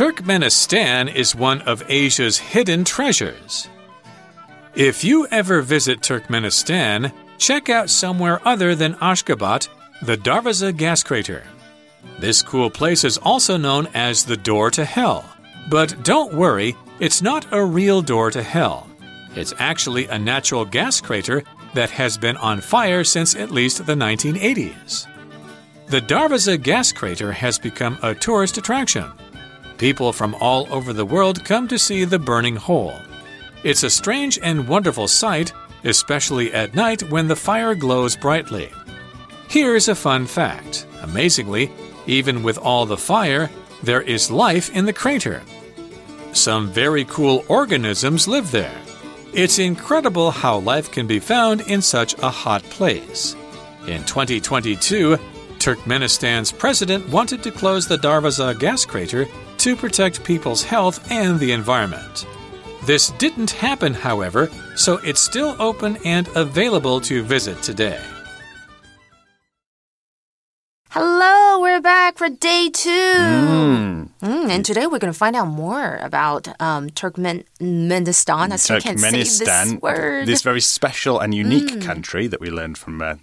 Turkmenistan is one of Asia's hidden treasures. If you ever visit Turkmenistan, check out somewhere other than Ashgabat, the Darvaza gas crater. This cool place is also known as the door to hell. But don't worry, it's not a real door to hell. It's actually a natural gas crater that has been on fire since at least the 1980s. The Darvaza gas crater has become a tourist attraction. People from all over the world come to see the burning hole. It's a strange and wonderful sight, especially at night when the fire glows brightly. Here's a fun fact amazingly, even with all the fire, there is life in the crater. Some very cool organisms live there. It's incredible how life can be found in such a hot place. In 2022, Turkmenistan's president wanted to close the Darvaza gas crater to protect people's health and the environment. This didn't happen, however, so it's still open and available to visit today. For day two. Mm. Mm, and today we're going to find out more about um, Turkmenistan. I still can't say this Turkmenistan, word. this very special and unique country that we learned from uh,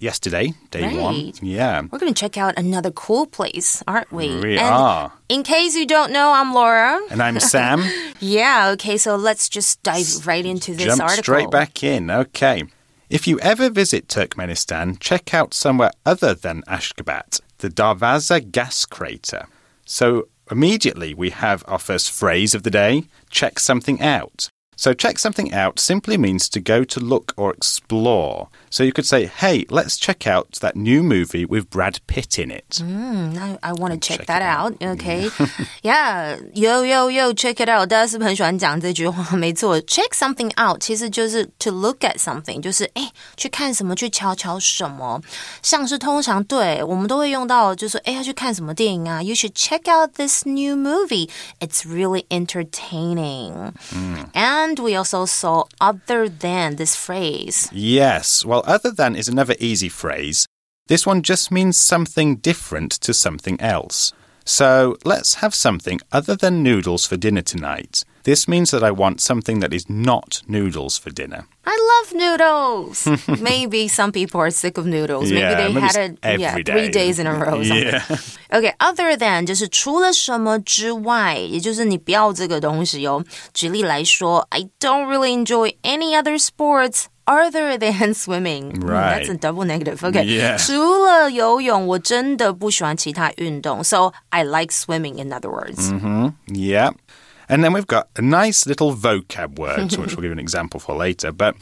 yesterday, day one. Yeah. We're going to check out another cool place, aren't we? We and are. In case you don't know, I'm Laura. And I'm Sam. Yeah, okay, so let's just dive right into this Jump article. straight back in. Okay. If you ever visit Turkmenistan, check out somewhere other than Ashgabat, the Darvaza gas crater. So immediately we have our first phrase of the day check something out. So, check something out simply means to go to look or explore. So, you could say, hey, let's check out that new movie with Brad Pitt in it. Mm, I, I want to check, check that it out. Okay. yeah, yo yo yo, check it out. 大家是不是很喜欢讲这句话？没错，check something out 其实就是 to look at something，就是哎去看什么，去瞧瞧什么。像是通常对我们都会用到，就是哎要去看什么电影啊？You should check out this new movie. It's really entertaining. And we also saw other than this phrase. Yes, well, other than is another easy phrase. This one just means something different to something else. So let's have something other than noodles for dinner tonight. This means that I want something that is not noodles for dinner. I love noodles. maybe some people are sick of noodles. Maybe Yeah, they maybe had it's it yeah, every three day. days in a row. or something. Yeah. Okay, other than 就是除了什么之外，也就是你不要这个东西哦。举例来说，I don't really enjoy any other sports. Other than swimming, Mm, Right. That's a double negative. Okay. Yeah. 除了游泳，我真的不喜欢其他运动。So I like swimming. In other words. Yeah. And then we've got a nice little vocab word, which we'll give an example for later. But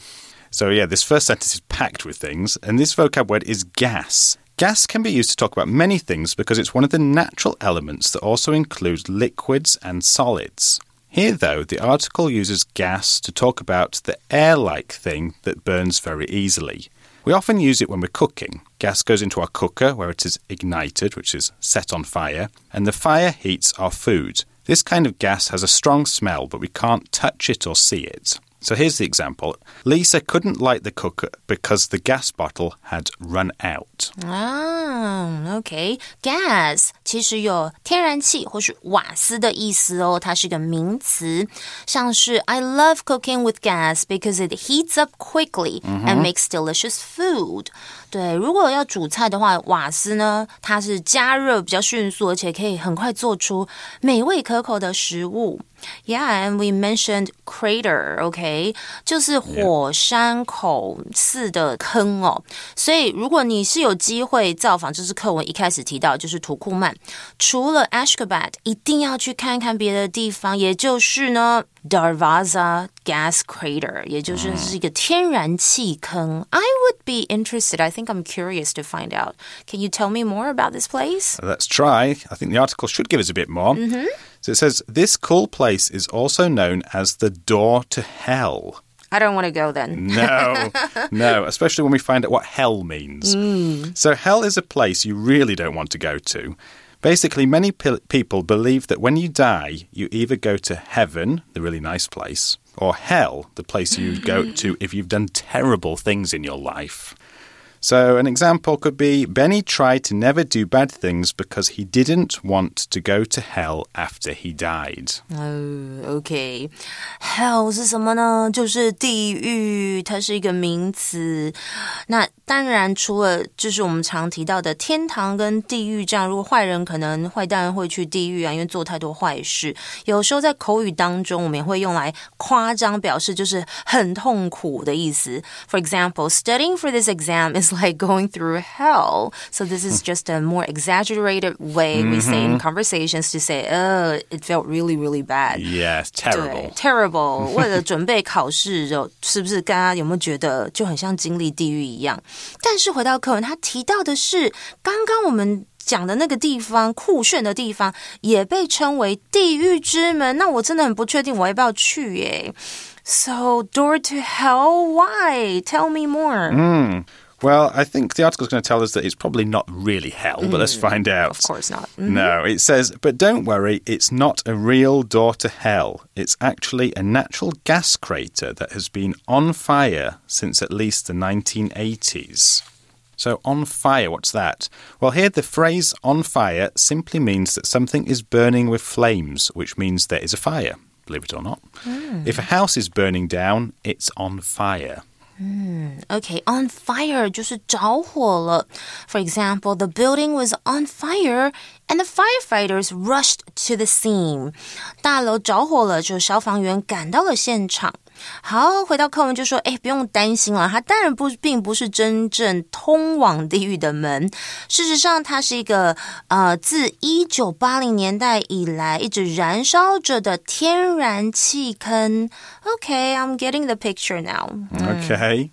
so, yeah, this first sentence is packed with things. And this vocab word is gas. Gas can be used to talk about many things because it's one of the natural elements that also includes liquids and solids. Here, though, the article uses gas to talk about the air like thing that burns very easily. We often use it when we're cooking. Gas goes into our cooker where it is ignited, which is set on fire, and the fire heats our food. This kind of gas has a strong smell, but we can't touch it or see it. So here's the example Lisa couldn't light the cooker because the gas bottle had run out. Ah, 啊，OK，gas、其实有天然气或是瓦斯的意思哦，它是个名词，像是 I love cooking with gas because it heats up quickly and makes delicious food。对，如果要煮菜的话，瓦斯呢，它是加热比较迅速，而且可以很快做出美味可口的食物。Yeah, and we mentioned crater, OK，就是火山口似的坑哦。所以，如果你是有机会造访，这是课文一开始提到，就是土库曼。除了 Ashgabat，一定要去看看别的地方，也就是呢 Darvaza gas crater，也就是是一个天然气坑。I would be interested. I think I'm curious to find out. Can you tell me more about this place? Let's try. I think the article should give us a bit more. So it says this cool place is also known as the door to hell. I don't want to go then. No, no, especially when we find out what hell means. So, hell is a place you really don't want to go to. Basically, many pe- people believe that when you die, you either go to heaven, the really nice place, or hell, the place you go to if you've done terrible things in your life. So, an example could be Benny tried to never do bad things because he didn't want to go to hell after he died. 哦、o k h e l l 是什么呢？就是地狱，它是一个名词。那当然，除了就是我们常提到的天堂跟地狱这样，如果坏人可能坏蛋会去地狱啊，因为做太多坏事。有时候在口语当中，我们也会用来夸张表示，就是很痛苦的意思。For example, studying for this exam is like going through hell. So this is just a more exaggerated way we say in conversations to say, "Oh, it felt really, really bad." Yes, terrible. 对，terrible。为了准备考试，就是不是大家有没有觉得就很像经历地狱一样？但是回到课文，他提到的是刚刚我们讲的那个地方，酷炫的地方，也被称为地狱之门。那我真的很不确定我要不要去耶。So door to hell? Why? Tell me more. Mm. Well, I think the article is going to tell us that it's probably not really hell, but let's find out. Of course not. Mm -hmm. No, it says, but don't worry, it's not a real door to hell. It's actually a natural gas crater that has been on fire since at least the 1980s. So, on fire, what's that? Well, here the phrase on fire simply means that something is burning with flames, which means there is a fire, believe it or not. Mm. If a house is burning down, it's on fire. Mm, okay, on fire 就是着火了. For example, the building was on fire and the firefighters rushed to the scene. 大楼着火了，就消防员赶到了现场。 好，回到课文就说，哎，不用担心了，它当然不并不是真正通往地狱的门。事实上，它是一个呃，自一九八零年代以来一直燃烧着的天然气坑。Okay, I'm getting the picture now. Okay.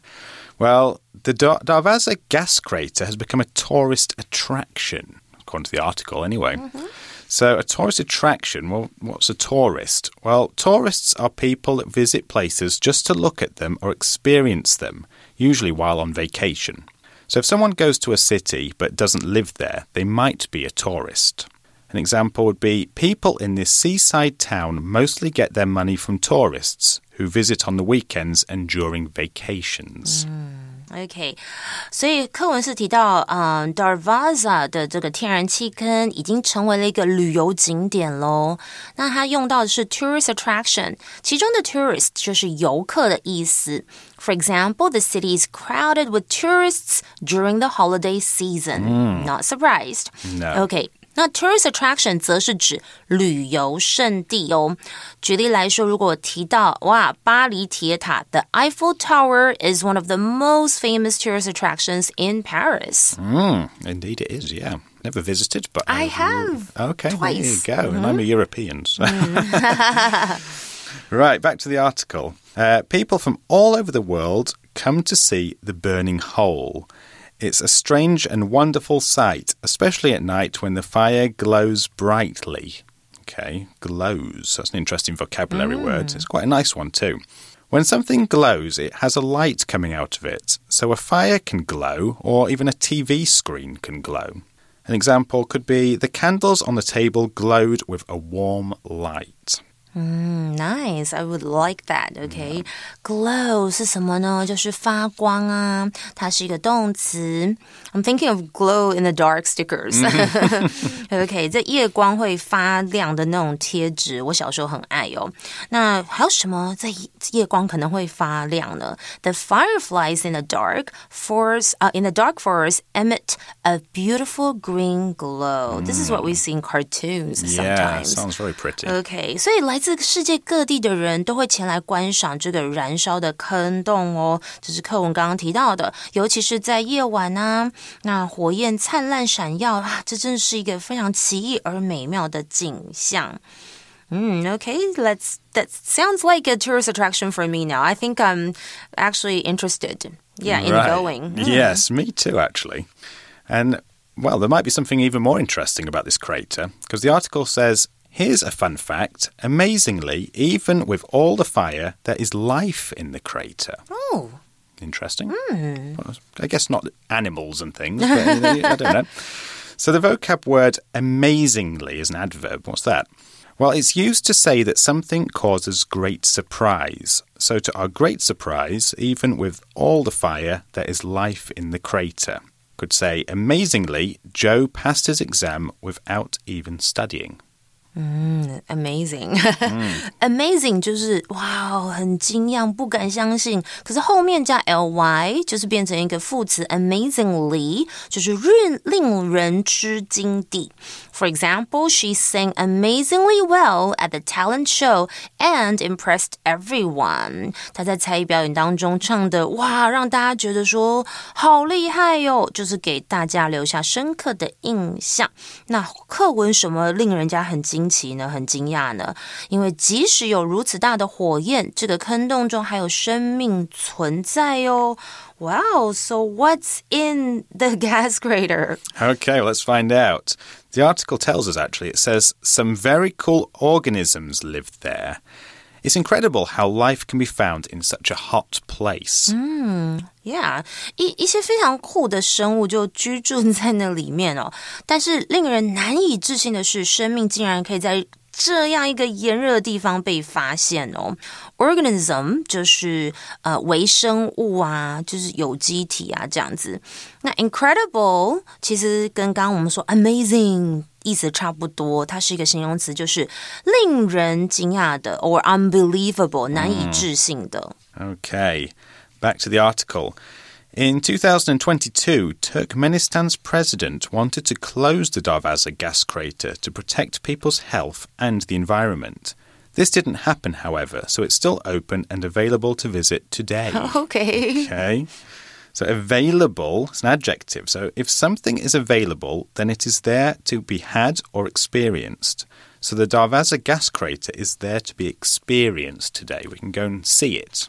Well, the Darvaza gas crater has become a tourist attraction, according to the article, anyway. Mm -hmm. So, a tourist attraction, well, what's a tourist? Well, tourists are people that visit places just to look at them or experience them, usually while on vacation. So, if someone goes to a city but doesn't live there, they might be a tourist. An example would be people in this seaside town mostly get their money from tourists who visit on the weekends and during vacations. Mm. OK，所以课文是提到，嗯，Darvaza 的这个天然气坑已经成为了一个旅游景点喽。那它用到的是 tourist attraction，其中的 tourist 就是游客的意思。For example, the city is crowded with tourists during the holiday season. Mm. Not surprised. No. Okay. 那 tourist attraction 则是指旅游胜地哦。举例来说，如果提到哇，巴黎铁塔，the Eiffel Tower is one of the most famous tourist attractions in Paris. Mm, indeed, it is. Yeah. Never visited, but I, have. Okay, twice. there you go. Mm -hmm. And I'm a European. So. right, back to the article. Uh, people from all over the world come to see the burning hole. It's a strange and wonderful sight, especially at night when the fire glows brightly. Okay, glows. That's an interesting vocabulary mm. word. It's quite a nice one, too. When something glows, it has a light coming out of it. So a fire can glow, or even a TV screen can glow. An example could be the candles on the table glowed with a warm light. 嗯，nice. I would like that. Okay, glow 是什么呢？就是发光啊，它是一个动词。I'm thinking of glow in the dark stickers. OK，这夜光会发亮的那种贴纸，我小时候很爱哦。那还有什么在夜光可能会发亮呢？The fireflies in the dark forest, uh, in the dark forest emit a beautiful green glow. This is what we see in cartoons sometimes. Yeah, sounds very pretty. OK，所以来 自这世界各地的人都会前来观赏这个燃烧的坑洞哦，这是课文刚刚提到的，尤其是在夜晚啊，那火焰灿烂闪耀啊，这真的是一个非常奇异而美妙的景象。嗯，OK，let's that sounds like a tourist attraction for me now. I think I'm actually interested. Yeah, in going. Yes, me too, actually. And well, there might be something even more interesting about this crater because the article says Here's a fun fact. Amazingly, even with all the fire, there is life in the crater. Oh. Interesting. Mm. Well, I guess not animals and things, but I don't know. So the vocab word amazingly is an adverb. What's that? Well, it's used to say that something causes great surprise. So, to our great surprise, even with all the fire, there is life in the crater. Could say, amazingly, Joe passed his exam without even studying. amazing，、amazing 就是哇，很惊讶，不敢相信。可是后面加 ly 就是变成一个副词，amazingly 就是令令人吃惊地。For example, she sang amazingly well at the talent show and impressed everyone. 她在才艺表演当中唱的哇，让大家觉得说好厉害哟，就是给大家留下深刻的印象。那课文什么令人家很惊奇呢？很惊讶呢？因为即使有如此大的火焰，这个坑洞中还有生命存在哟。Wow, so what's in the gas crater? Okay, let's find out. The article tells us actually, it says some very cool organisms live there. It's incredible how life can be found in such a hot place. Yeah，一一些非常酷的生物就居住在那里面哦。但是令人难以置信的是，生命竟然可以在 这样一个炎热的地方被发现哦。Organism 就是呃微生物啊，就是有机体啊这样子。那 incredible 其实跟刚刚我们说 amazing 意思差不多，它是一个形容词，就是令人惊讶的，or unbelievable 难以置信的。Okay, back to the article. In 2022, Turkmenistan's president wanted to close the Darvaza gas crater to protect people's health and the environment. This didn't happen, however, so it's still open and available to visit today. OK，Okay. So available is an adjective. So if something is available, then it is there to be had or experienced. So the Darvaza gas crater is there to be experienced today. We can go and see it.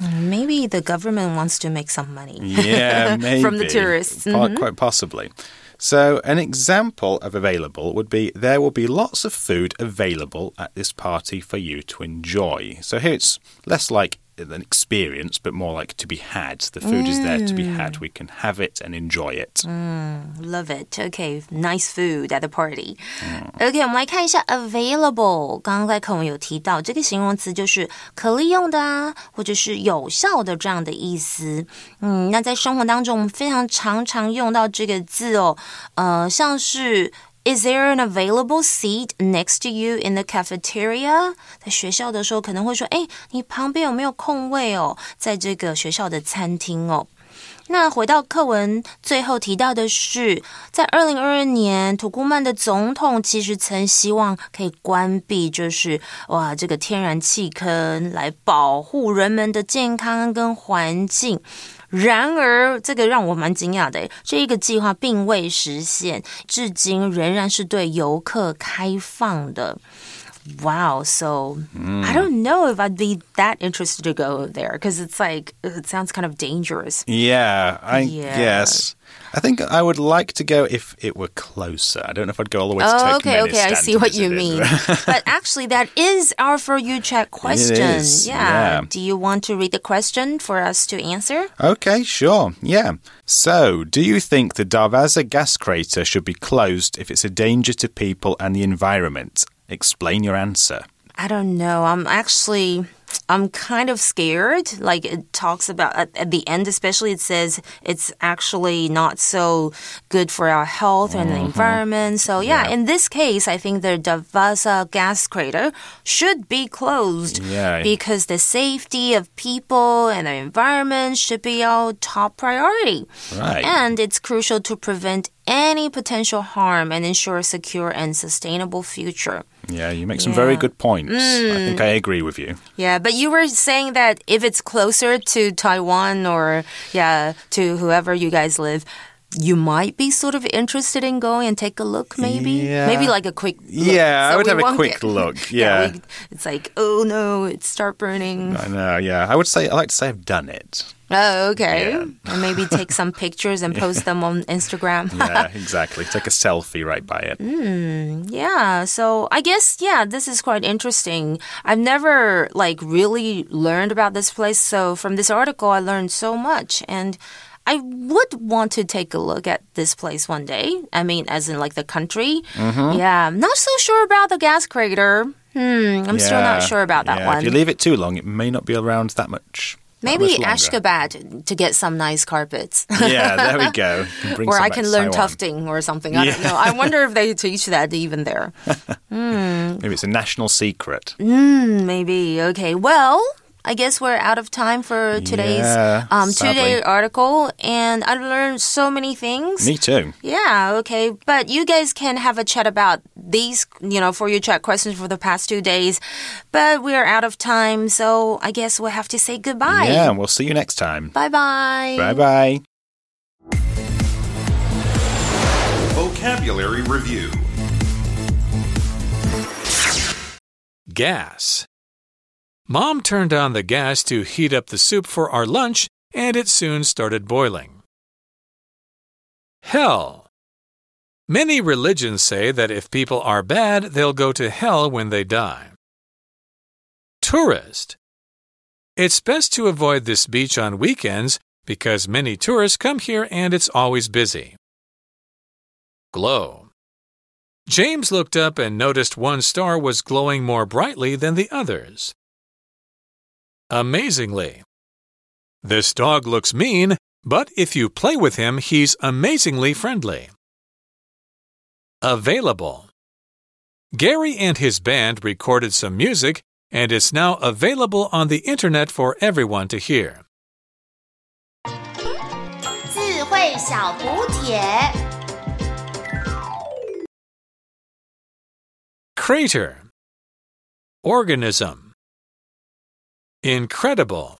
Mm, maybe the government wants to make some money. Yeah, maybe. From the tourists. Po- mm-hmm. Quite possibly. So, an example of available would be there will be lots of food available at this party for you to enjoy. So, here it's less like an experience, but more like to be had. The food is there to be had. We can have it and enjoy it. Love it. Okay, nice food at the party. OK，我们来看一下 available。刚刚在课文有提到，这个形容词就是可利用的啊，或者是有效的这样的意思。嗯，那在生活当中，我们非常常常用到这个字哦。呃，像是 Is there an available seat next to you in the cafeteria？在学校的时候可能会说，哎，你旁边有没有空位哦？在这个学校的餐厅哦。那回到课文最后提到的是，在二零二二年，土库曼的总统其实曾希望可以关闭，就是哇这个天然气坑，来保护人们的健康跟环境。然而，这个让我蛮惊讶的，这一个计划并未实现，至今仍然是对游客开放的。Wow, so I hmm. don't know if I'd be that interested to go there because it's like it sounds kind of dangerous. Yeah, I Yeah. yes. I think I would like to go if it were closer. I don't know if I'd go all the way to Oh, okay, okay, I see what you mean. but actually, that is our for you check question. is, yeah. yeah. Do you want to read the question for us to answer? Okay, sure. Yeah. So, do you think the Darvaza gas crater should be closed if it's a danger to people and the environment? Explain your answer. I don't know. I'm actually I'm kind of scared. Like it talks about at, at the end, especially it says it's actually not so good for our health and the mm-hmm. environment. So yeah, Yeah. in this case, I think the Davasa gas crater should be closed Yeah. because the safety of people and the environment should be our top priority. Right. And it's crucial to prevent any potential harm and ensure a secure and sustainable future. Yeah, you make some very good points. I mm. think I agree with you. Yeah, but you were saying that if it's closer to Taiwan or yeah, to whoever you guys live, you might be sort of interested in going and take a look maybe. Yeah. Maybe like a quick look. Yeah, I would have a quick get- look, yeah. we- it's like, oh no, it start burning. I know, yeah. I would say, I like to say I've done it. Oh, okay. Yeah. And maybe take some pictures and post them on Instagram. Yeah, exactly. Take a selfie right by it. Yeah, so I guess yeah, this is quite interesting. I've never like really learned about this place, so from this article I learned so much and I would want to take a look at this place one day. I mean, as in like the country. Yeah, I'm not so sure about the gas crater. Hmm, I'm still not sure about that yeah, one. If you leave it too long, it may not be around that much. Maybe. Ashgabat to get some nice carpets. Yeah, there we go. Or I can learn Taiwan. tufting or something. I don't Yeah. know. I wonder if they teach that even there. Maybe it's a national secret. Hmm, maybe. Okay. Well, I guess we're out of time for today's Yeah, um, two-day article, and I learned so many things. Me too. Yeah, okay. But you guys can have a chat about these, you know, for your chat questions for the past two days. But we are out of time, so I guess we'll have to say goodbye. Yeah, we'll see you next time. Bye bye. Bye bye. Vocabulary Review Gas. Mom turned on the gas to heat up the soup for our lunch, and it soon started boiling. Hell. Many religions say that if people are bad, they'll go to hell when they die. Tourist. It's best to avoid this beach on weekends because many tourists come here and it's always busy. Glow. James looked up and noticed one star was glowing more brightly than the others Amazingly. This dog looks mean, but if you play with him, he's amazingly friendly. Available. Gary and his band recorded some music, and it's now available on the internet for everyone to hear. 智慧小补帖。 Crater. Organism. Incredible.